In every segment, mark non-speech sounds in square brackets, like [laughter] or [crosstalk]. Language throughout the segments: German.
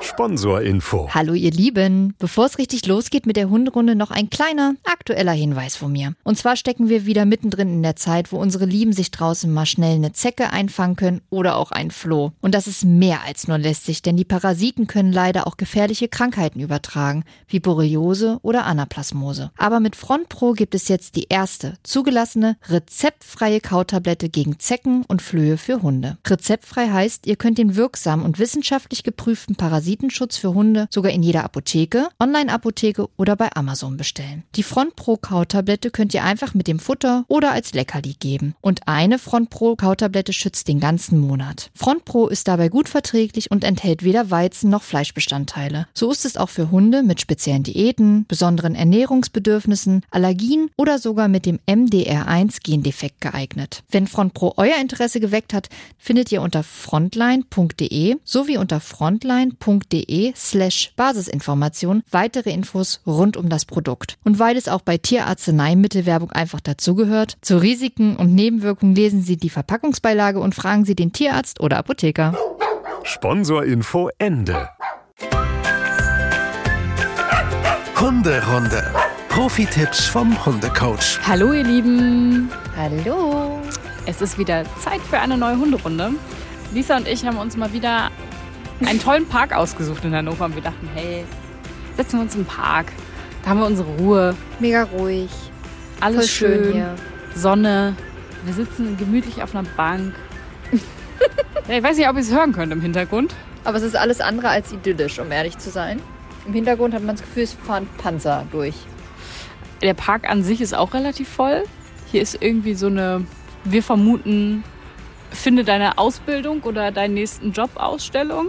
Sponsorinfo. Hallo ihr Lieben. Bevor es richtig losgeht mit der Hunderunde, noch ein kleiner aktueller Hinweis von mir. Und zwar stecken wir wieder mittendrin in der Zeit, wo unsere Lieben sich draußen mal schnell eine Zecke einfangen können oder auch ein Floh. Und das ist mehr als nur lästig, denn die Parasiten können leider auch gefährliche Krankheiten übertragen, wie Borreliose oder Anaplasmose. Aber mit Front Pro gibt es jetzt die erste zugelassene rezeptfreie Kautablette gegen Zecken und Flöhe für Hunde. Rezeptfrei heißt, ihr könnt den wirksamen und wissenschaftlich geprüften Parasitenschutz für Hunde sogar in jeder Apotheke, Online-Apotheke oder bei Amazon bestellen. Die Front Pro Kautablette könnt ihr einfach mit dem Futter oder als Leckerli geben. Und eine Front Pro Kautablette schützt den ganzen Monat. Front Pro ist dabei gut verträglich und enthält weder Weizen noch Fleischbestandteile. So ist es auch für Hunde mit speziellen Diäten, besonderen Ernährungsbedürfnissen, Allergien oder sogar mit dem MDR1 Gendefekt geeignet. Wenn Front Pro euer Interesse geweckt hat, findet ihr unter frontline.de sowie unter frontline.de slash Basisinformation weitere Infos rund um das Produkt. Und weil es auch bei Tierarzneimittelwerbung einfach dazugehört, zu Risiken und Nebenwirkungen lesen Sie die Verpackungsbeilage und fragen Sie den Tierarzt oder Apotheker. Sponsorinfo Ende. Hunderunde. Profi-Tipps vom Hundecoach. Hallo ihr Lieben, Hallo. es ist wieder Zeit für eine neue Hunderunde. Lisa und ich haben uns mal wieder einen tollen Park ausgesucht in Hannover und wir dachten, hey, setzen wir uns im Park, da haben wir unsere Ruhe, Mega ruhig. alles Voll schön schön, hier. Sonne, wir sitzen gemütlich auf einer Bank. [laughs] ja, ich weiß nicht, ob ihr es hören könnt im Hintergrund. Aber es ist alles andere als idyllisch, um ehrlich zu sein. Im Hintergrund hat man das Gefühl, es fahren Panzer durch. Der Park an sich ist auch relativ voll. Hier ist irgendwie so eine, wir vermuten, finde deine Ausbildung oder deinen nächsten Job Ausstellung.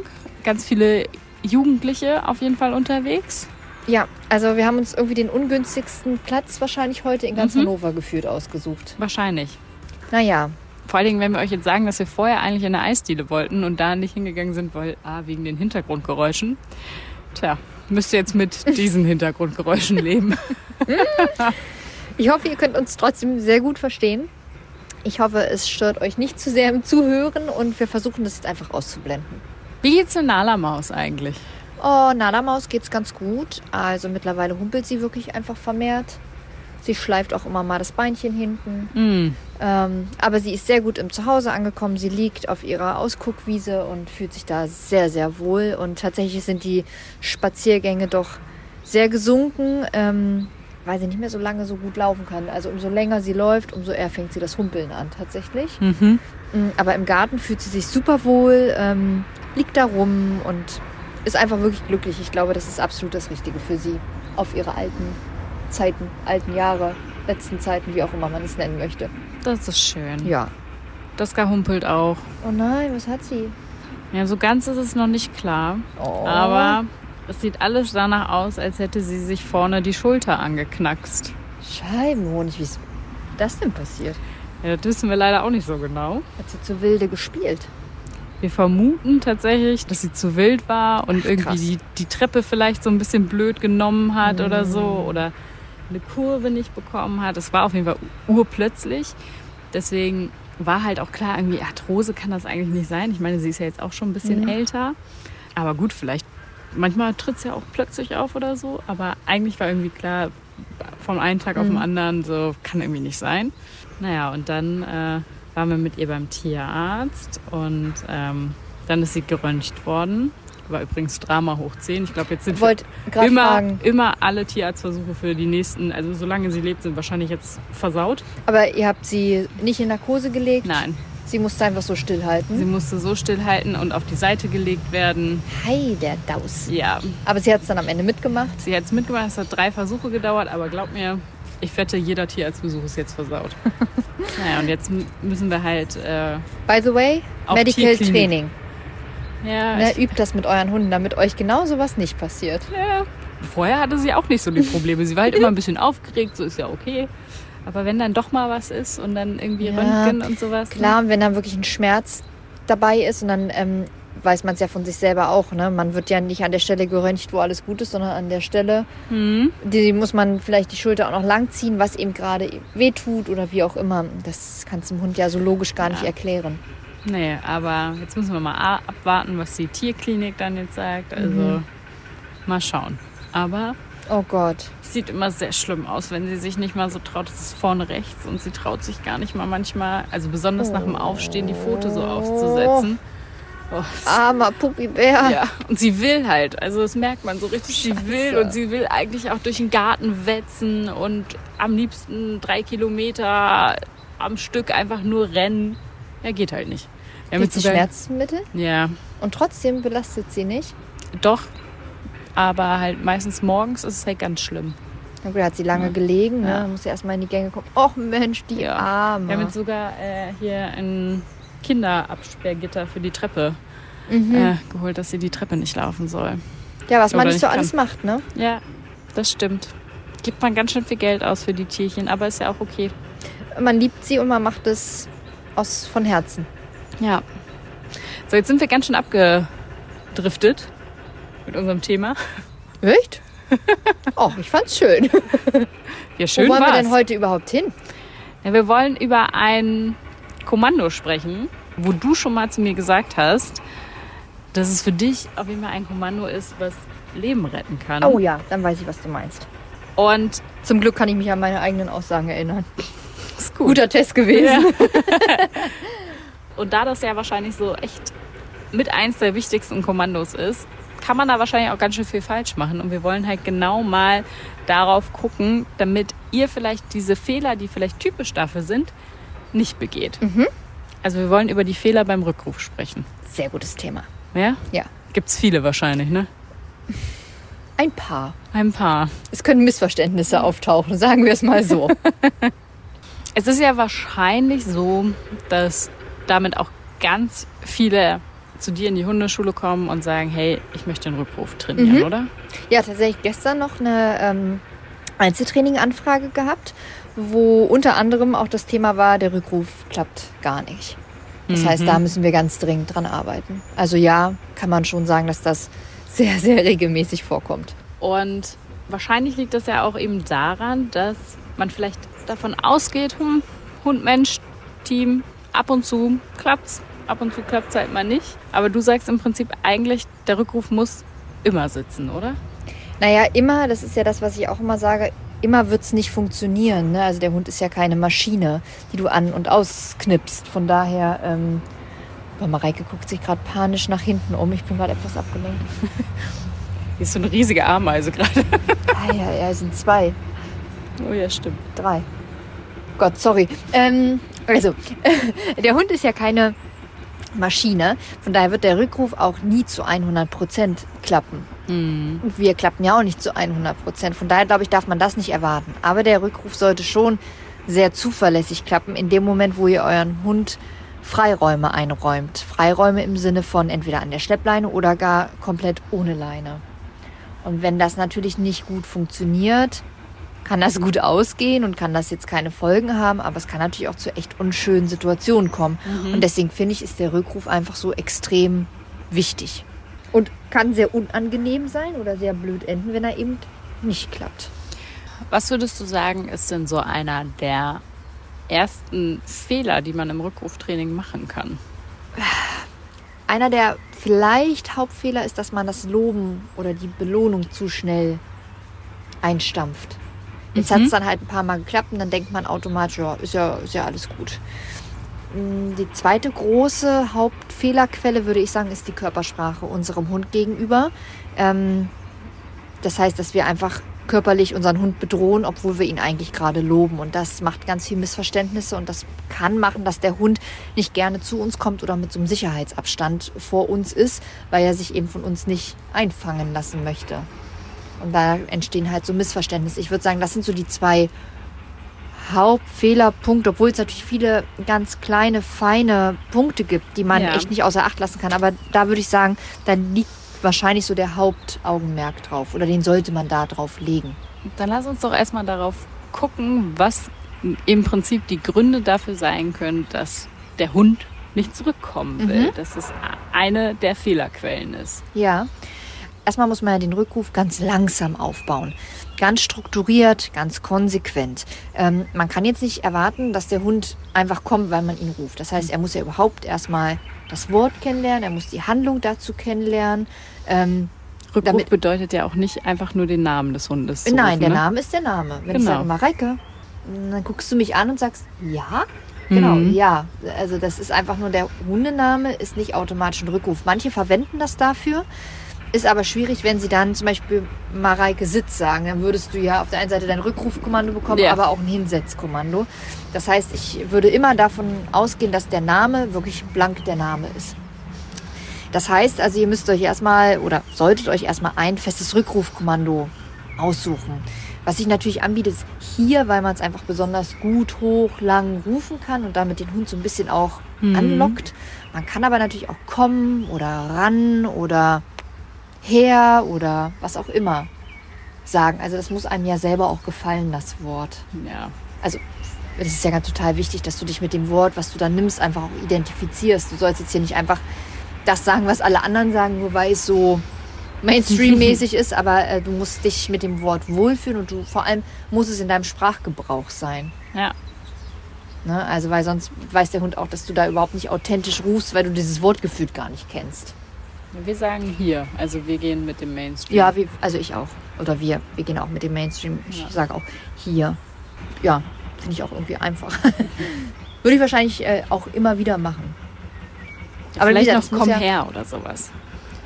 Ganz viele Jugendliche auf jeden Fall unterwegs. Ja, also wir haben uns irgendwie den ungünstigsten Platz wahrscheinlich heute in ganz Mhm. Hannover geführt ausgesucht. Wahrscheinlich. Naja, Vor allen Dingen, wenn wir euch jetzt sagen, dass wir vorher eigentlich in eine Eisdiele wollten und da nicht hingegangen sind, weil, ah, wegen den Hintergrundgeräuschen. Tja, müsst ihr jetzt mit [laughs] diesen Hintergrundgeräuschen leben. ich hoffe, ihr könnt uns trotzdem sehr gut verstehen. Ich hoffe, es stört euch nicht zu sehr im Zuhören und wir versuchen das jetzt einfach auszublenden. Wie geht's der Nala-Maus eigentlich? Oh, Nala-Maus geht's ganz gut. Also mittlerweile humpelt sie wirklich einfach vermehrt. Sie schleift auch immer mal das Beinchen hinten. Hm, Ähm, aber sie ist sehr gut im Zuhause angekommen. Sie liegt auf ihrer Ausguckwiese und fühlt sich da sehr, sehr wohl. Und tatsächlich sind die Spaziergänge doch sehr gesunken, ähm, weil sie nicht mehr so lange so gut laufen kann. Also umso länger sie läuft, umso eher fängt sie das Humpeln an tatsächlich. Mhm. Mm, Aber im Garten fühlt sie sich super wohl, ähm, liegt da rum und ist einfach wirklich glücklich. Ich glaube, das ist absolut das Richtige für sie auf ihre alten Zeiten, alten Jahre, letzten Zeiten, wie auch immer man es nennen möchte. Das ist schön. Ja. Das humpelt auch. Oh nein, was hat sie? Ja, so ganz ist es noch nicht klar. Oh. Aber es sieht alles danach aus, als hätte sie sich vorne die Schulter angeknackst. Scheibenhonig, wie ist das denn passiert? Ja, das wissen wir leider auch nicht so genau. Hat sie zu wilde gespielt? Wir vermuten tatsächlich, dass sie zu wild war und Ach, irgendwie die, die Treppe vielleicht so ein bisschen blöd genommen hat oder so Mm. oder eine Kurve nicht bekommen hat. Es war auf jeden Fall urplötzlich. Deswegen war halt auch klar, irgendwie Arthrose kann das eigentlich nicht sein. Ich meine, sie ist ja jetzt auch schon ein bisschen Mhm. älter. Aber gut, vielleicht, manchmal tritt es ja auch plötzlich auf oder so. Aber eigentlich war irgendwie klar, vom einen Tag auf den Mhm. anderen, so kann irgendwie nicht sein. Naja, und dann äh, waren wir mit ihr beim Tierarzt und ähm, dann ist sie geröntgt worden. War übrigens Drama hoch 10. Ich glaube, jetzt sind immer, fragen. immer alle Tierarztversuche für die nächsten, also solange sie lebt, sind wahrscheinlich jetzt versaut. Aber ihr habt sie nicht in Narkose gelegt? Nein, Sie musste einfach so sie stillhalten? musste so stillhalten und auf die Seite gelegt werden. Hi, der Daus. Ja, Aber sie hat es dann am Ende mitgemacht. sie hat es mitgemacht. Es hat drei Versuche gedauert, aber glaub mir, ich wette, jeder Tierarztbesuch ist jetzt versaut. [laughs] naja, und jetzt müssen wir halt, äh, By the way, Medical. Training. ja, Ne, ich, übt das mit euren Hunden, damit euch genau sowas nicht passiert. ja, vorher hatte sie auch nicht so die Probleme. Sie war halt [laughs] immer ein bisschen aufgeregt, so ist ja okay. Aber wenn dann doch mal was ist und dann irgendwie Ja, Röntgen und sowas. ne? Klar, wenn dann wirklich ein Schmerz dabei ist und dann ähm, weiß man es ja von sich selber auch. Ne? Man wird ja nicht an der Stelle geröntgt, wo alles gut ist, sondern an der Stelle, Hm. die muss man vielleicht die Schulter auch noch lang ziehen, was eben gerade wehtut oder wie auch immer. Das kannst du dem Hund ja so logisch gar nicht Ja. erklären. Nee, aber jetzt müssen wir mal abwarten, was die Tierklinik dann jetzt sagt. Also Mhm. mal schauen. Aber Oh Gott. sieht immer sehr schlimm aus, wenn sie sich nicht mal so traut. Das ist vorne rechts und sie traut sich gar nicht mal manchmal, also besonders nach dem Aufstehen, die Pfote so aufzusetzen. Oh, Armer Puppibär. ja, und sie will halt, also das merkt man so richtig, sie will Scheiße. und sie will eigentlich auch durch den Garten wetzen und am liebsten drei Kilometer am Stück einfach nur rennen. Ja, geht halt nicht. Jetzt sogar- Schmerzmittel? Ja, Und trotzdem belastet sie nicht. doch, aber halt meistens morgens ist es halt ganz schlimm. Na gut, hat sie lange gelegen, ne? Ja. Muss sie erstmal in die Gänge kommen. Och Mensch, die Ja. Arme. Wir haben jetzt sogar äh, hier ein Kinderabsperrgitter für die Treppe Mhm. äh, geholt, dass sie die Treppe nicht laufen soll. ja, was man oder nicht so alles macht, ne? Ja, das stimmt. Gibt man ganz schön viel Geld aus für die Tierchen, aber ist ja auch okay. Man liebt sie und man macht es aus von Herzen. Ja. So, jetzt sind wir ganz schön abgedriftet mit unserem Thema. Echt? [laughs] Och, ich fand's schön. Ja, schön Wo wollen wir war's. denn heute überhaupt hin? Ja, wir wollen über ein Kommando sprechen, wo du schon mal zu mir gesagt hast, dass es für dich auf jeden Fall ein Kommando ist, was Leben retten kann. Oh ja, dann weiß ich, was du meinst. Und Zum Glück kann ich mich an meine eigenen Aussagen erinnern. [laughs] ist gut. Guter Test gewesen. [laughs] Und da das ja wahrscheinlich so echt mit eins der wichtigsten Kommandos ist, kann man da wahrscheinlich auch ganz schön viel falsch machen. Und wir wollen halt genau mal darauf gucken, damit ihr vielleicht diese Fehler, die vielleicht typisch dafür sind, nicht begeht. Also wir wollen über die Fehler beim Rückruf sprechen. Sehr gutes Thema. Ja? Ja. Gibt's viele wahrscheinlich, ne? Ein paar. Ein paar. Es können Missverständnisse auftauchen, sagen wir es mal so. [laughs] Es ist ja wahrscheinlich so, dass damit auch ganz viele zu dir in die Hundeschule kommen und sagen, hey, ich möchte den Rückruf trainieren, Mhm. oder? Ja, tatsächlich gestern noch eine ähm, Einzeltraining-Anfrage gehabt, wo unter anderem auch das Thema war, der Rückruf klappt gar nicht. Das heißt, da müssen wir ganz dringend dran arbeiten. Also ja, kann man schon sagen, dass das sehr, sehr regelmäßig vorkommt. Und wahrscheinlich liegt das ja auch eben daran, dass man vielleicht davon ausgeht, hm, Hund, Mensch, Team, ab und zu klappt's, ab und zu klappt's halt mal nicht. Aber du sagst im Prinzip eigentlich, der Rückruf muss immer sitzen, oder? Naja, immer, das ist ja das, was ich auch immer sage, immer wird es nicht funktionieren. Ne? Also der Hund ist ja keine Maschine, die du an- und ausknipst. Von daher, ähm, Mareike guckt sich gerade panisch nach hinten um. Ich bin gerade etwas abgelenkt. [laughs] Hier ist so eine riesige Ameise gerade. Ah ja, ja, es sind zwei. Oh ja, stimmt. Drei. Gott, sorry. Ähm, also, [laughs] der Hund ist ja keine Maschine. Von daher wird der Rückruf auch nie zu 100 Prozent klappen. Hm. Und wir klappen ja auch nicht zu 100 Prozent. Von daher, glaube ich, darf man das nicht erwarten. Aber der Rückruf sollte schon sehr zuverlässig klappen, in dem Moment, wo ihr euren Hund Freiräume einräumt. Freiräume im Sinne von entweder an der Schleppleine oder gar komplett ohne Leine. Und wenn das natürlich nicht gut funktioniert, kann das gut ausgehen und kann das jetzt keine Folgen haben, aber es kann natürlich auch zu echt unschönen Situationen kommen. Und deswegen finde ich, ist der Rückruf einfach so extrem wichtig. Und kann sehr unangenehm sein oder sehr blöd enden, wenn er eben nicht klappt. Was würdest du sagen, ist denn so einer der ersten Fehler, die man im Rückruftraining machen kann? Einer der vielleicht Hauptfehler ist, dass man das Loben oder die Belohnung zu schnell einstampft. Jetzt hat es dann halt ein paar Mal geklappt und dann denkt man automatisch, ja, ist ja, ist ja alles gut. Mm, Die zweite große Hauptfehlerquelle, würde ich sagen, ist die Körpersprache unserem Hund gegenüber. Ähm, das heißt, dass wir einfach körperlich unseren Hund bedrohen, obwohl wir ihn eigentlich gerade loben. Und das macht ganz viel Missverständnisse und das kann machen, dass der Hund nicht gerne zu uns kommt oder mit so einem Sicherheitsabstand vor uns ist, weil er sich eben von uns nicht einfangen lassen möchte. Und da entstehen halt so Missverständnisse. Ich würde sagen, das sind so die zwei Hauptfehlerpunkte, obwohl es natürlich viele ganz kleine, feine Punkte gibt, die man Ja. echt nicht außer Acht lassen kann. Aber da würde ich sagen, da liegt wahrscheinlich so der Hauptaugenmerk drauf oder den sollte man da drauf legen. Dann lass uns doch erstmal darauf gucken, was im Prinzip die Gründe dafür sein können, dass der Hund nicht zurückkommen will. Dass es eine der Fehlerquellen ist. Ja. Erstmal muss man ja den Rückruf ganz langsam aufbauen. Ganz strukturiert, ganz konsequent. Ähm, man kann jetzt nicht erwarten, dass der Hund einfach kommt, weil man ihn ruft. Das heißt, er muss ja überhaupt erstmal das Wort kennenlernen, er muss die Handlung dazu kennenlernen. Ähm, Rückruf damit- bedeutet ja auch nicht einfach nur den Namen des Hundes. Nein, rufen, der ne? Name ist der Name. Wenn ich Genau. sage Mareike, dann guckst du mich an und sagst, ja? Genau, Mhm. ja. Also das ist einfach nur der Hundename, ist nicht automatisch ein Rückruf. Manche verwenden das dafür. Ist aber schwierig, wenn sie dann zum Beispiel Mareike Sitz sagen. Dann würdest du ja auf der einen Seite dein Rückrufkommando bekommen, Ja. aber auch ein Hinsetzkommando. Das heißt, ich würde immer davon ausgehen, dass der Name wirklich blank der Name ist. Das heißt also, ihr müsst euch erstmal oder solltet euch erstmal ein festes Rückrufkommando aussuchen. Was sich natürlich anbietet, ist hier, weil man es einfach besonders gut hoch, lang rufen kann und damit den Hund so ein bisschen auch Mhm. anlockt. Man kann aber natürlich auch kommen oder ran oder her oder was auch immer sagen. Also das muss einem ja selber auch gefallen, das Wort. Ja. Also das ist ja ganz total wichtig, dass du dich mit dem Wort, was du da nimmst, einfach auch identifizierst. Du sollst jetzt hier nicht einfach das sagen, was alle anderen sagen, nur weil es so Mainstream-mäßig [laughs] ist, aber äh, du musst dich mit dem Wort wohlfühlen und du vor allem muss es in deinem Sprachgebrauch sein. Ja. Ne? Also weil sonst weiß der Hund auch, dass du da überhaupt nicht authentisch rufst, weil du dieses Wort gefühlt gar nicht kennst. Wir sagen hier, also wir gehen mit dem Mainstream. Ja, wie, also ich auch. Oder wir. Wir gehen auch mit dem Mainstream. Ich Ja. sage auch hier. Ja, finde ich auch irgendwie einfach. [laughs] Würde ich wahrscheinlich äh, auch immer wieder machen. Ja, aber vielleicht gesagt, noch komm ja- her oder sowas.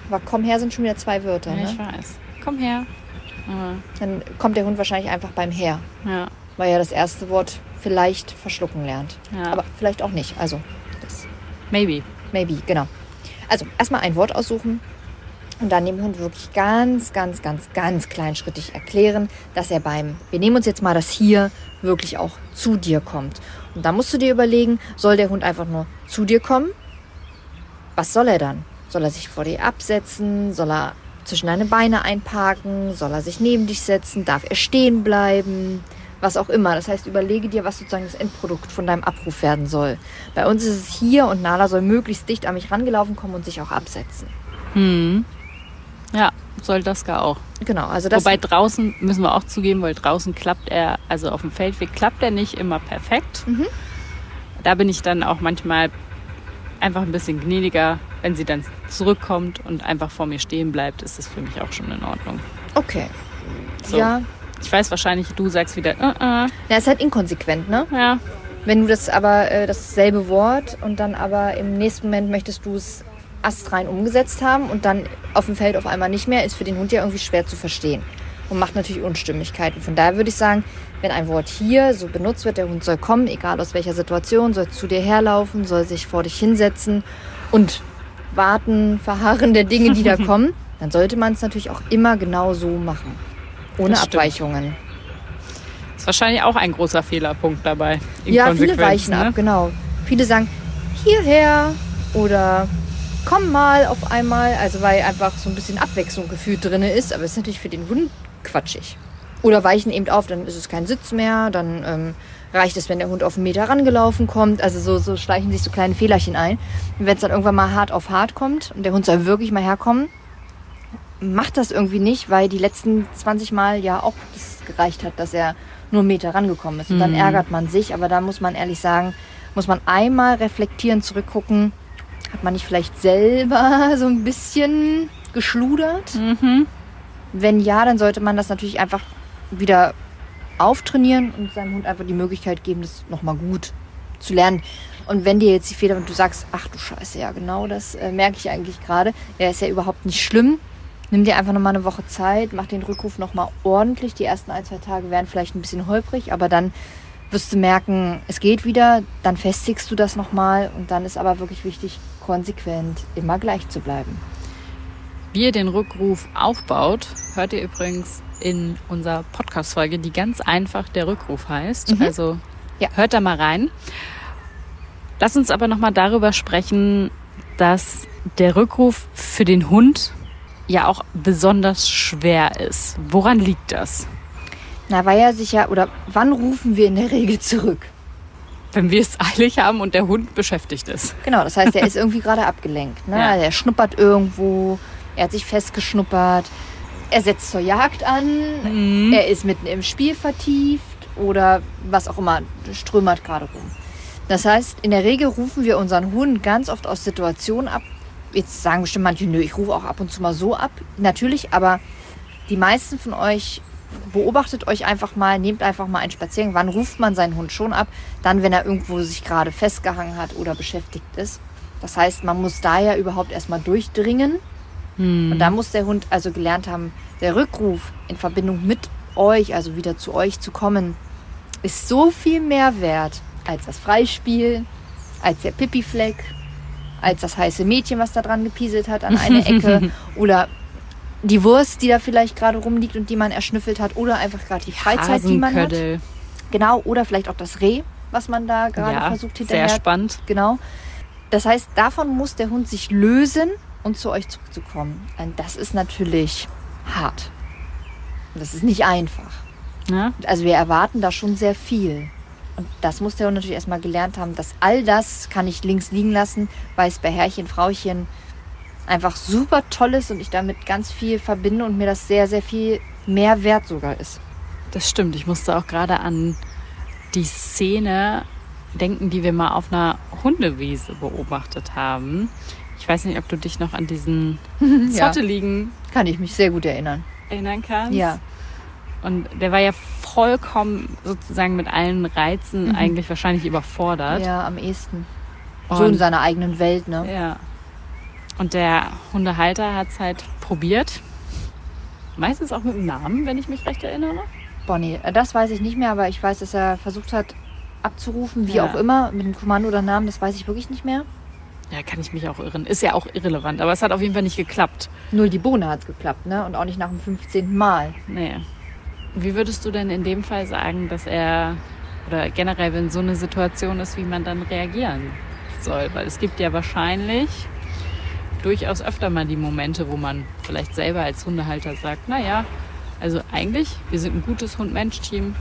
Aber komm her sind schon wieder zwei Wörter. Ja, ich Ne? weiß. Komm her. Aber, Dann kommt der Hund wahrscheinlich einfach beim Her, ja. weil er das erste Wort vielleicht verschlucken lernt. Ja. Aber vielleicht auch nicht. Also, das Maybe. maybe, genau. Also erstmal ein Wort aussuchen und dann dem Hund wirklich ganz, ganz, ganz, ganz kleinschrittig erklären, dass er beim, wir nehmen uns jetzt mal das hier, wirklich auch zu dir kommt. Und dann musst du dir überlegen, soll der Hund einfach nur zu dir kommen? Was soll er dann? Soll er sich vor dir absetzen? Soll er zwischen deine Beine einparken? Soll er sich neben dich setzen? Darf er stehen bleiben? Was auch immer. Das heißt, überlege dir, was sozusagen das Endprodukt von deinem Abruf werden soll. Bei uns ist es hier und Nala soll möglichst dicht an mich rangelaufen kommen und sich auch absetzen. Hm. Ja, soll das gar auch. Genau, also das. Wobei draußen müssen wir auch zugeben, weil draußen klappt er, also auf dem Feldweg klappt er nicht immer perfekt. Mhm. Da bin ich dann auch manchmal einfach ein bisschen gnädiger. Wenn sie dann zurückkommt und einfach vor mir stehen bleibt, ist das für mich auch schon in Ordnung. okay. So. Ja. Ich weiß wahrscheinlich, du sagst wieder, äh, äh, Ja, ist halt inkonsequent, ne? ja, Wenn du das aber äh, dasselbe Wort und dann aber im nächsten Moment möchtest du es astrein umgesetzt haben und dann auf dem Feld auf einmal nicht mehr, ist für den Hund ja irgendwie schwer zu verstehen und macht natürlich Unstimmigkeiten. Von daher würde ich sagen, wenn ein Wort hier so benutzt wird, der Hund soll kommen, egal aus welcher Situation, soll zu dir herlaufen, soll sich vor dich hinsetzen und warten, verharren der Dinge, die da [laughs] kommen, dann sollte man es natürlich auch immer genau so machen. Ohne. Abweichungen. ist wahrscheinlich auch ein großer Fehlerpunkt dabei. Ja, viele weichen ne? ab, genau. Viele sagen hierher oder komm mal auf einmal, also weil einfach so ein bisschen Abwechslung gefühlt drin ist, aber ist natürlich für den Hund quatschig. Oder weichen eben auf, dann ist es kein Sitz mehr, dann ähm, reicht es, wenn der Hund auf einen Meter rangelaufen kommt. Also so, so schleichen sich so kleine Fehlerchen ein. Und wenn es dann irgendwann mal hart auf hart kommt und der Hund soll wirklich mal herkommen, macht das irgendwie nicht, weil die letzten 20 Mal ja auch das gereicht hat, dass er nur einen Meter rangekommen ist. Und dann Mhm. ärgert man sich, aber da muss man ehrlich sagen, muss man einmal reflektieren, zurückgucken. Hat man nicht vielleicht selber [laughs] so ein bisschen geschludert? Mhm. Wenn ja, dann sollte man das natürlich einfach wieder auftrainieren und seinem Hund einfach die Möglichkeit geben, das nochmal gut zu lernen. Und wenn dir jetzt die Fehler und du sagst, ach du Scheiße, ja genau, das äh, merke ich eigentlich gerade, der ist ja überhaupt nicht schlimm. Nimm dir einfach nochmal eine Woche Zeit, mach den Rückruf nochmal ordentlich. Die ersten ein, zwei Tage werden vielleicht ein bisschen holprig, aber dann wirst du merken, es geht wieder, dann festigst du das nochmal und dann ist aber wirklich wichtig, konsequent immer gleich zu bleiben. Wie ihr den Rückruf aufbaut, hört ihr übrigens in unserer Podcast-Folge, die ganz einfach der Rückruf heißt. Mhm. Also Ja. hört da mal rein. Lass uns aber nochmal darüber sprechen, dass der Rückruf für den Hund ja auch besonders schwer ist. Woran liegt das? Na, weil er sich ja, oder wann rufen wir in der Regel zurück? Wenn wir es eilig haben und der Hund beschäftigt ist. Genau, das heißt, er ist irgendwie [laughs] gerade abgelenkt. Ne? Ja. Er schnuppert irgendwo er hat sich festgeschnuppert, er setzt zur Jagd an, Mhm. er ist mitten im Spiel vertieft oder was auch immer, strömert gerade rum. Das heißt, in der Regel rufen wir unseren Hund ganz oft aus Situationen ab. Jetzt sagen bestimmt manche, nö, ich rufe auch ab und zu mal so ab. Natürlich, aber die meisten von euch beobachtet euch einfach mal, nehmt einfach mal einen Spaziergang. Wann ruft man seinen Hund schon ab? Dann, wenn er irgendwo sich gerade festgehangen hat oder beschäftigt ist. Das heißt, man muss da ja überhaupt erstmal durchdringen. Und da muss der Hund also gelernt haben, der Rückruf in Verbindung mit euch, also wieder zu euch zu kommen, ist so viel mehr wert als das Freispiel, als der Pipi-Fleck, als das heiße Mädchen, was da dran gepieselt hat an eine Ecke [laughs] oder die Wurst, die da vielleicht gerade rumliegt und die man erschnüffelt hat oder einfach gerade die Freizeit, die man hat. Genau, oder vielleicht auch das Reh, was man da gerade Ja, versucht sehr hinterher spannend. Genau. Das heißt, davon muss der Hund sich lösen und zu euch zurückzukommen. Und das ist natürlich hart. Das ist nicht einfach. Ja? Also wir erwarten da schon sehr viel. Und das muss der Hund natürlich erstmal gelernt haben, dass all das kann ich links liegen lassen, weil es bei Herrchen, Frauchen einfach super toll ist und ich damit ganz viel verbinde und mir das sehr, sehr viel mehr wert sogar ist. Das stimmt. Ich musste auch gerade an die Szene denken, die wir mal auf einer Hundewiese beobachtet haben. Ich weiß nicht, ob du dich noch an diesen [laughs] Ja. zotteligen Kann ich mich sehr gut erinnern. erinnern kannst. Ja. Und der war ja vollkommen sozusagen mit allen Reizen eigentlich wahrscheinlich überfordert. Mhm. Ja, am ehesten. Und, So in seiner eigenen Welt, ne? ja. Und der Hundehalter hat es halt probiert. Meistens auch mit dem Namen, wenn ich mich recht erinnere. Bonnie, äh, das weiß ich nicht mehr, aber ich weiß, dass er versucht hat abzurufen, wie Ja. auch immer, mit dem Kommando oder Namen, das weiß ich wirklich nicht mehr. Ja, kann ich mich auch irren. Ist ja auch irrelevant, aber es hat auf jeden Fall nicht geklappt. Null die Bohne hat geklappt, ne? Und auch nicht nach dem 15. Mal. Nee. Wie würdest du denn in dem Fall sagen, dass er oder generell, wenn so eine Situation ist, wie man dann reagieren soll? Weil es gibt ja wahrscheinlich durchaus öfter mal die Momente, wo man vielleicht selber als Hundehalter sagt, naja, also eigentlich, wir sind ein gutes Hund-Mensch-Team,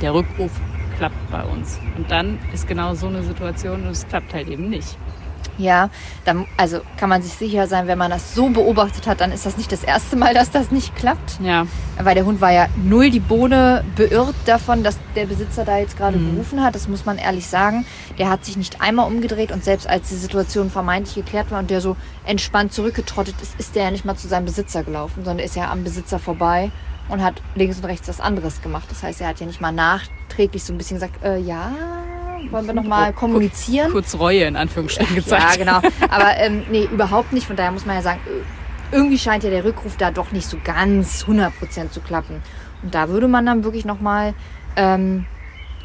der Rückruf klappt bei uns. Und dann ist genau so eine Situation und es klappt halt eben nicht. Ja, dann, also kann man sich sicher sein, wenn man das so beobachtet hat, dann ist das nicht das erste Mal, [laughs] dass das nicht klappt. Ja, Weil der Hund war ja null die Bohne beirrt davon, dass der Besitzer da jetzt gerade gerufen hat. Das muss man ehrlich sagen. Der hat sich nicht einmal umgedreht und selbst als die Situation vermeintlich geklärt war und der so entspannt zurückgetrottet ist, ist der ja nicht mal zu seinem Besitzer gelaufen, sondern ist ja am Besitzer vorbei und hat links und rechts was anderes gemacht. Das heißt, er hat ja nicht mal nachträglich so ein bisschen gesagt, äh, ja, wollen wir nochmal kommunizieren? kurz Reue in Anführungsstrichen gezeigt. Ja, genau. [laughs] Aber ähm, nee, überhaupt nicht. Von daher muss man ja sagen, äh, irgendwie scheint ja der Rückruf da doch nicht so ganz 100% zu klappen. Und da würde man dann wirklich nochmal ähm,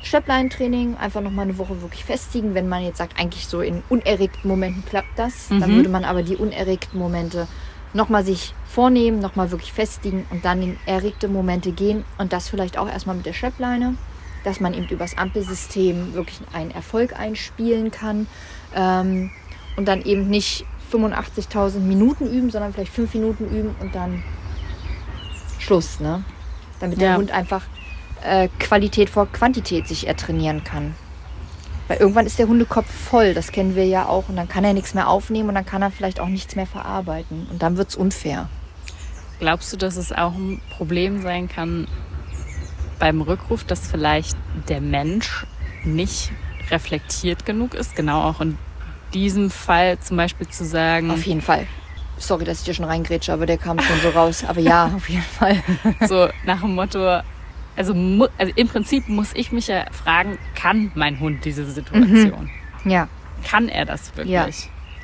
Schleppleintraining einfach nochmal eine Woche wirklich festigen. Wenn man jetzt sagt, eigentlich so in unerregten Momenten klappt das, dann Mhm. würde man aber die unerregten Momente nochmal sich vornehmen, nochmal wirklich festigen und dann in erregte Momente gehen und das vielleicht auch erstmal mit der Schleppleine, dass man eben übers Ampelsystem wirklich einen Erfolg einspielen kann ähm, und dann eben nicht 85.000 Minuten üben, sondern vielleicht fünf Minuten üben und dann Schluss, ne? Damit der Ja. Hund einfach äh, Qualität vor Quantität sich ertrainieren kann. Weil irgendwann ist der Hundekopf voll, das kennen wir ja auch, und dann kann er nichts mehr aufnehmen und dann kann er vielleicht auch nichts mehr verarbeiten. Und dann wird es unfair. Glaubst du, dass es auch ein Problem sein kann beim Rückruf, dass vielleicht der Mensch nicht reflektiert genug ist? Genau auch in diesem Fall zum Beispiel zu sagen, Auf jeden Fall. Sorry, dass ich dir schon reingrätsche, aber der kam schon so raus. Aber ja, [laughs] auf jeden Fall. so nach dem Motto, also, also im Prinzip muss ich mich ja fragen, kann mein Hund diese Situation? Ja. Kann er das wirklich? Ja.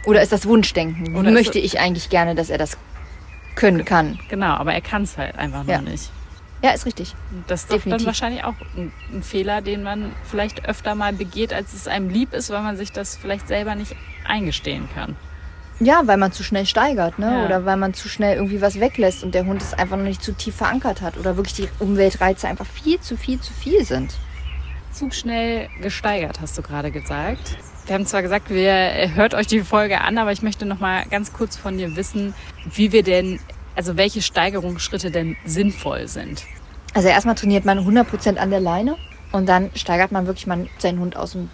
Oder ist das Wunschdenken? Oder Möchte ich eigentlich gerne, dass er das können kann? Genau, aber er kann es halt einfach Ja. noch nicht. Ja, ist richtig. Das ist doch dann Definitiv. wahrscheinlich auch ein, ein Fehler, den man vielleicht öfter mal begeht, als es einem lieb ist, weil man sich das vielleicht selber nicht eingestehen kann. Ja, weil man zu schnell steigert, ne? Ja. Oder weil man zu schnell irgendwie was weglässt und der Hund es einfach noch nicht zu tief verankert hat. Oder wirklich die Umweltreize einfach viel zu viel zu viel sind. Zu schnell gesteigert, hast du gerade gesagt. Wir haben zwar gesagt, wir äh, hört euch die Folge an, aber ich möchte noch mal ganz kurz von dir wissen, wie wir denn, also welche Steigerungsschritte denn sinnvoll sind. Also erstmal trainiert man 100% an der Leine und dann steigert man wirklich mal seinen Hund aus dem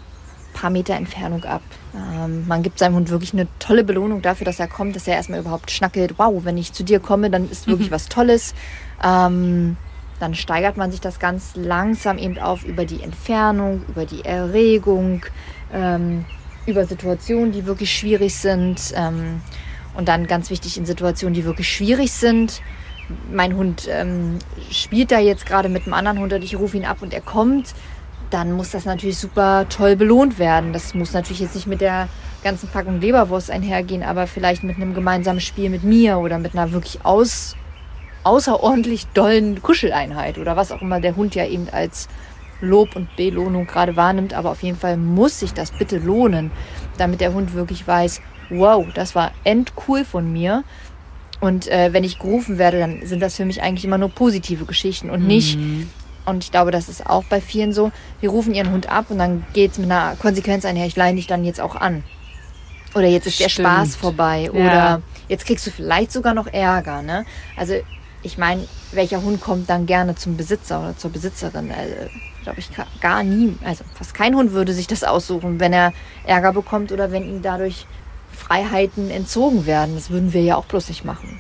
paar Meter Entfernung ab. Ähm, man gibt seinem Hund wirklich eine tolle Belohnung dafür, dass er kommt, dass er erstmal überhaupt schnackelt. Wow, wenn ich zu dir komme, dann ist wirklich was Tolles. Ähm, dann steigert man sich das ganz langsam eben auf über die Entfernung, über die Erregung, ähm, über Situationen, die wirklich schwierig sind. Ähm, und dann ganz wichtig in Situationen, die wirklich schwierig sind. Mein Hund ähm, spielt da jetzt gerade mit einem anderen Hund und ich rufe ihn ab und er kommt. Dann muss das natürlich super toll belohnt werden. Das muss natürlich jetzt nicht mit der ganzen Packung Leberwurst einhergehen, aber vielleicht mit einem gemeinsamen Spiel mit mir oder mit einer wirklich aus, außerordentlich dollen Kuscheleinheit oder was auch immer der Hund ja eben als Lob und Belohnung gerade wahrnimmt. Aber auf jeden Fall muss sich das bitte lohnen, damit der Hund wirklich weiß, wow, das war endcool von mir. Und äh, wenn ich gerufen werde, dann sind das für mich eigentlich immer nur positive Geschichten und nicht, und ich glaube, das ist auch bei vielen so, die rufen ihren Hund ab und dann geht es mit einer Konsequenz einher, ich leihe dich dann jetzt auch an. Oder jetzt ist der Stimmt. Spaß vorbei. Ja. Oder jetzt kriegst du vielleicht sogar noch Ärger. Ne? Also ich meine, welcher Hund kommt dann gerne zum Besitzer oder zur Besitzerin? Also, glaube ich, gar nie. Also fast kein Hund würde sich das aussuchen, wenn er Ärger bekommt oder wenn ihm dadurch Freiheiten entzogen werden. Das würden wir ja auch bloß nicht machen.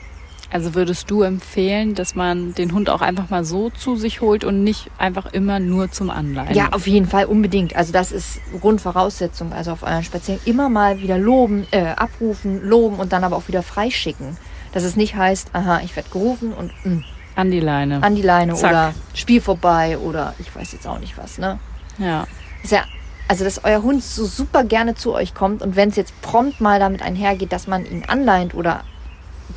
Also würdest du empfehlen, dass man den Hund auch einfach mal so zu sich holt und nicht einfach immer nur zum Anleihen? Ja, auf jeden Fall unbedingt. Also das ist Grundvoraussetzung. Also auf euren Spaziergängen immer mal wieder loben, äh, abrufen, loben und dann aber auch wieder freischicken. Dass es nicht heißt, aha, ich werde gerufen und mh, An die Leine. an die Leine Zack. oder Spiel vorbei oder ich weiß jetzt auch nicht was. Ne? ja. Ist ja, also dass euer Hund so super gerne zu euch kommt und wenn es jetzt prompt mal damit einhergeht, dass man ihn anleint oder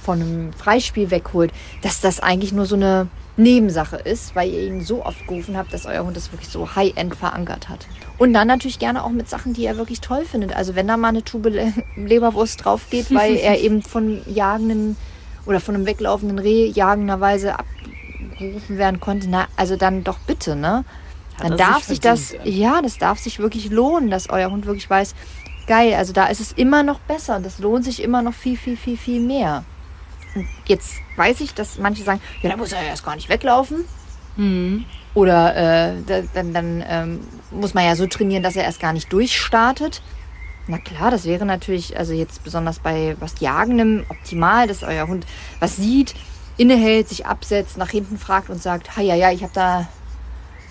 von einem Freispiel wegholt, dass das eigentlich nur so eine Nebensache ist, weil ihr ihn so oft gerufen habt, dass euer Hund das wirklich so high-end verankert hat. Und dann natürlich gerne auch mit Sachen, die er wirklich toll findet. Also wenn da mal eine Tube Le [laughs] Leberwurst drauf geht, weil er [laughs] eben von jagenden oder von einem weglaufenden Reh jagenderweise abgerufen werden konnte, na, also dann doch bitte, ne? Hat Dann darf sich das, ja, das darf sich wirklich lohnen, dass euer Hund wirklich weiß, geil, also da ist es immer noch besser und das lohnt sich immer noch viel, viel, viel, viel mehr. Und jetzt weiß ich, dass manche sagen, ja, da muss er ja erst gar nicht weglaufen. Hm. Oder äh, da, dann, dann ähm, muss man ja so trainieren, dass er erst gar nicht durchstartet. Na klar, das wäre natürlich, also jetzt besonders bei was Jagendem optimal, dass euer Hund was sieht, innehält, sich absetzt, nach hinten fragt und sagt, ja, ja, ich habe da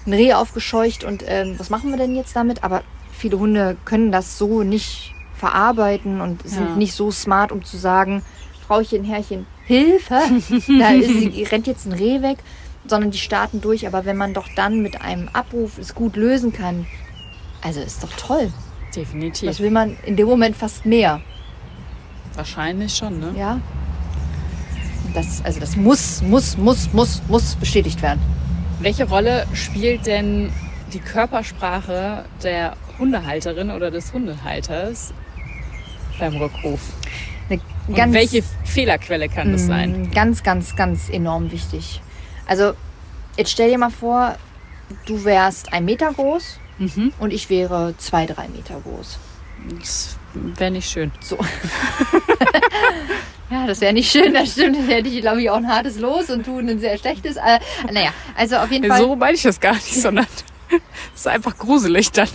ein Reh aufgescheucht und ähm, was machen wir denn jetzt damit? Aber viele Hunde können das so nicht verarbeiten und sind Ja. nicht so smart, um zu sagen, Frauchen, Herrchen, Hilfe, da [laughs] ist, sie rennt jetzt ein Reh weg, sondern die starten durch. Aber wenn man doch dann mit einem Abruf es gut lösen kann, also ist doch toll. Definitiv. Das will man in dem Moment fast mehr. Wahrscheinlich schon, ne? Ja. Das, also das muss, muss, muss, muss, muss bestätigt werden. Welche Rolle spielt denn die Körpersprache der Hundehalterin oder des Hundehalters beim Rückruf? Welche Fehlerquelle kann das sein? Mm, Ganz, ganz, ganz enorm wichtig. Also, jetzt stell dir mal vor, du wärst ein Meter groß Mhm. und ich wäre zwei, drei Meter groß. Das wäre nicht schön. So. [laughs] ja, das wäre nicht schön, das stimmt. Das hätte ich, glaube ich, auch ein hartes Los und du ein sehr schlechtes. Äh, naja, also auf jeden Fall. So meine ich das gar nicht, [laughs] sondern es ist einfach gruselig dann,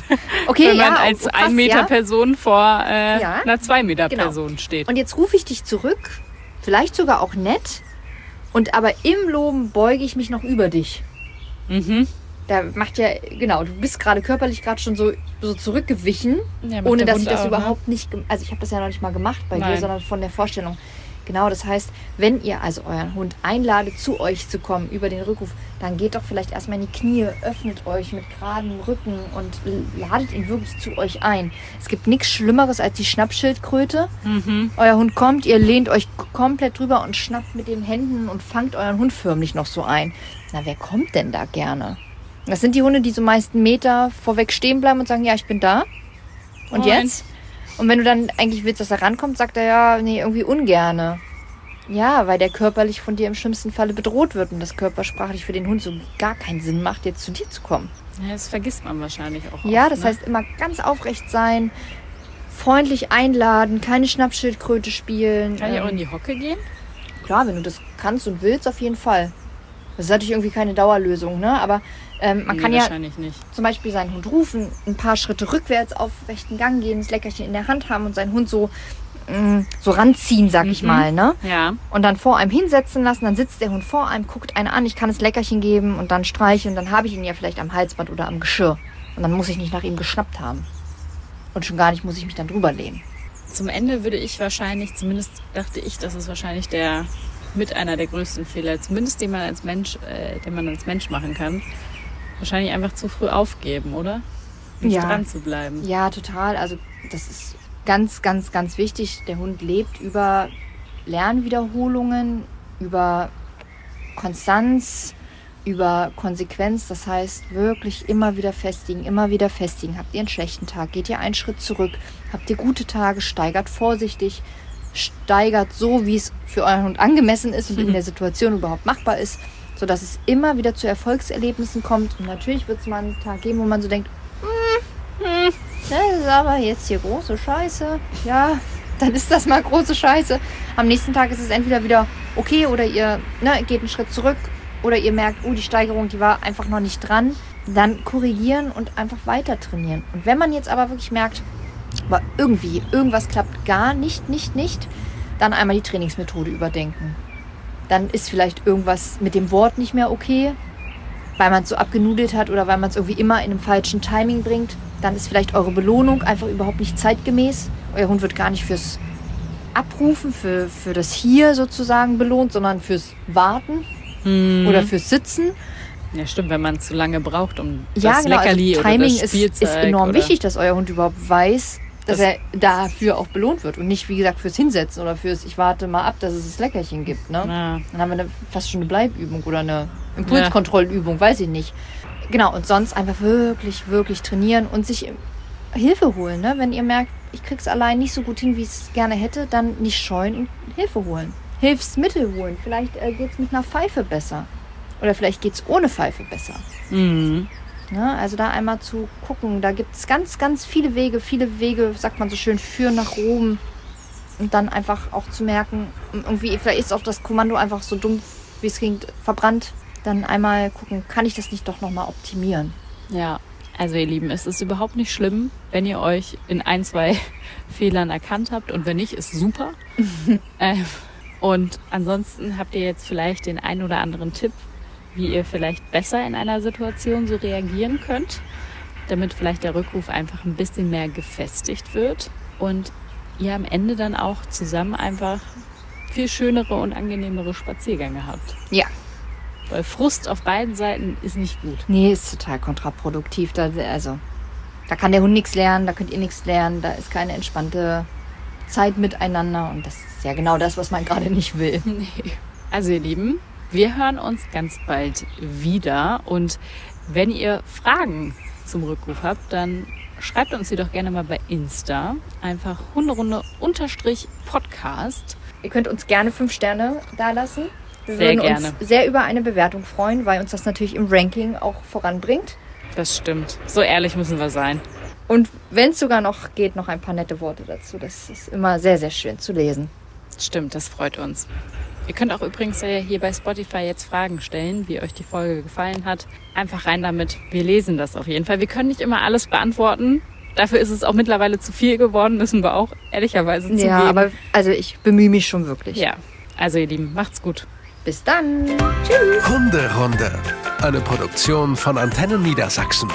okay, wenn man ja, als oh, krass, ein Meter ja. Person vor äh, Ja. einer zwei Meter Genau. Person steht. Und jetzt rufe ich dich zurück, vielleicht sogar auch nett. Und aber im Loben beuge ich mich noch über dich. Mhm. Da macht ja, genau, du bist gerade körperlich gerade schon so, so zurückgewichen, ohne dass ich Hund das auch, ne? überhaupt nicht, gem- also ich habe das ja noch nicht mal gemacht bei dir, Nein. sondern von der Vorstellung. Genau, das heißt, wenn ihr also euren Hund einladet, zu euch zu kommen über den Rückruf, dann geht doch vielleicht erstmal in die Knie, öffnet euch mit geradem Rücken und ladet ihn wirklich zu euch ein. Es gibt nichts Schlimmeres als die Schnappschildkröte. Mhm. Euer Hund kommt, ihr lehnt euch komplett drüber und schnappt mit den Händen und fangt euren Hund förmlich noch so ein. Na, wer kommt denn da gerne? Das sind die Hunde, die so meist einen Meter vorweg stehen bleiben und sagen, ja, ich bin da. Und Moin. jetzt? Und wenn du dann eigentlich willst, dass er rankommt, sagt er ja, nee, irgendwie ungerne. Ja, weil der körperlich von dir im schlimmsten Falle bedroht wird und das körpersprachlich für den Hund so gar keinen Sinn macht, jetzt zu dir zu kommen. Ja, das vergisst man wahrscheinlich auch. Ja, oft, das ne? heißt immer ganz aufrecht sein, freundlich einladen, keine Schnappschildkröte spielen. Kann ich auch ähm, in die Hocke gehen? Klar, wenn du das kannst und willst, auf jeden Fall. Das ist natürlich irgendwie keine Dauerlösung, ne? Aber ähm, man Nee, kann ja zum Beispiel seinen Hund rufen, ein paar Schritte rückwärts auf rechten Gang gehen, das Leckerchen in der Hand haben und seinen Hund so, mh, so ranziehen, sag ich Mhm. mal, ne? Ja. Und dann vor einem hinsetzen lassen, dann sitzt der Hund vor einem, guckt einen an, ich kann das Leckerchen geben und dann streichen und dann habe ich ihn ja vielleicht am Halsband oder am Geschirr. Und dann muss ich nicht nach ihm geschnappt haben. Und schon gar nicht muss ich mich dann drüber lehnen. Zum Ende würde ich wahrscheinlich, zumindest dachte ich, das ist wahrscheinlich der mit einer der größten Fehler, zumindest den man als Mensch, äh, den man als Mensch machen kann, wahrscheinlich einfach zu früh aufgeben, oder? Nicht Ja. dran zu bleiben. Ja, total. Also das ist ganz, ganz, ganz wichtig. Der Hund lebt über Lernwiederholungen, über Konstanz, über Konsequenz. Das heißt, wirklich immer wieder festigen, immer wieder festigen. Habt ihr einen schlechten Tag, geht ihr einen Schritt zurück. Habt ihr gute Tage, steigert vorsichtig, steigert so, wie es für euren Hund angemessen ist und in der Situation überhaupt machbar ist, sodass es immer wieder zu Erfolgserlebnissen kommt. Und natürlich wird es mal einen Tag geben, wo man so denkt, das ist aber jetzt hier große Scheiße. Ja, dann ist das mal große Scheiße. Am nächsten Tag ist es entweder wieder okay oder ihr ne, geht einen Schritt zurück oder ihr merkt, oh, die Steigerung, die war einfach noch nicht dran. Dann korrigieren und einfach weiter trainieren. Und wenn man jetzt aber wirklich merkt, aber irgendwie, irgendwas klappt gar nicht, nicht, nicht, dann einmal die Trainingsmethode überdenken. Dann ist vielleicht irgendwas mit dem Wort nicht mehr okay, weil man es so abgenudelt hat oder weil man es irgendwie immer in einem falschen Timing bringt, dann ist vielleicht eure Belohnung einfach überhaupt nicht zeitgemäß. Euer Hund wird gar nicht fürs Abrufen, für, für das Hier sozusagen belohnt, sondern fürs Warten Mhm. oder fürs Sitzen. Ja, stimmt, wenn man zu lange braucht, um Ja, das genau. Leckerli Also Timing oder das ist, Spielzeug ist enorm oder wichtig, dass euer Hund überhaupt weiß, dass Das- er dafür auch belohnt wird und nicht, wie gesagt, fürs Hinsetzen oder fürs Ich warte mal ab, dass es das Leckerchen gibt. Ne? Ja. Dann haben wir eine, fast schon eine Bleibübung oder eine Impulskontrollübung, weiß ich nicht. Genau, und sonst einfach wirklich, wirklich trainieren und sich Hilfe holen. Ne? Wenn ihr merkt, ich krieg's allein nicht so gut hin, wie ich es gerne hätte, dann nicht scheuen und Hilfe holen. Hilfsmittel holen. Vielleicht äh, geht's mit einer Pfeife besser. Oder vielleicht geht's ohne Pfeife besser. Mhm. Ja, also da einmal zu gucken. Da gibt es ganz, ganz viele Wege. Viele Wege, sagt man so schön, führen nach Rom. Und dann einfach auch zu merken, irgendwie, vielleicht ist auch das Kommando einfach so dumm, wie es klingt, verbrannt. Dann einmal gucken, kann ich das nicht doch nochmal optimieren? Ja, also ihr Lieben, es ist überhaupt nicht schlimm, wenn ihr euch in ein, zwei [laughs] Fehlern erkannt habt und wenn nicht, ist super. [laughs] ähm, und ansonsten habt ihr jetzt vielleicht den einen oder anderen Tipp, wie ihr vielleicht besser in einer Situation so reagieren könnt, damit vielleicht der Rückruf einfach ein bisschen mehr gefestigt wird und ihr am Ende dann auch zusammen einfach viel schönere und angenehmere Spaziergänge habt. Ja. Weil Frust auf beiden Seiten ist nicht gut. Nee, ist total kontraproduktiv. Da, also, da kann der Hund nichts lernen, da könnt ihr nichts lernen, da ist keine entspannte Zeit miteinander. Und das ist ja genau das, was man [laughs] gerade nicht will. Nee. Also ihr Lieben, wir hören uns ganz bald wieder und wenn ihr Fragen zum Rückruf habt, dann schreibt uns sie doch gerne mal bei Insta. Einfach Hunderunde unterstrich Podcast. Ihr könnt uns gerne fünf Sterne dalassen. Wir Sehr würden gerne. uns sehr über eine Bewertung freuen, weil uns das natürlich im Ranking auch voranbringt. Das stimmt. So ehrlich müssen wir sein. Und wenn es sogar noch geht, noch ein paar nette Worte dazu. Das ist immer sehr, sehr schön zu lesen. Stimmt, das freut uns. Ihr könnt auch übrigens äh, hier bei Spotify jetzt Fragen stellen, wie euch die Folge gefallen hat. Einfach rein damit. Wir lesen das auf jeden Fall. Wir können nicht immer alles beantworten. Dafür ist es auch mittlerweile zu viel geworden, müssen wir auch ehrlicherweise zugeben. Ja, aber also ich bemühe mich schon wirklich. Ja, also ihr Lieben, macht's gut. Bis dann. Hunderunde. Eine Produktion von Antennen Niedersachsen.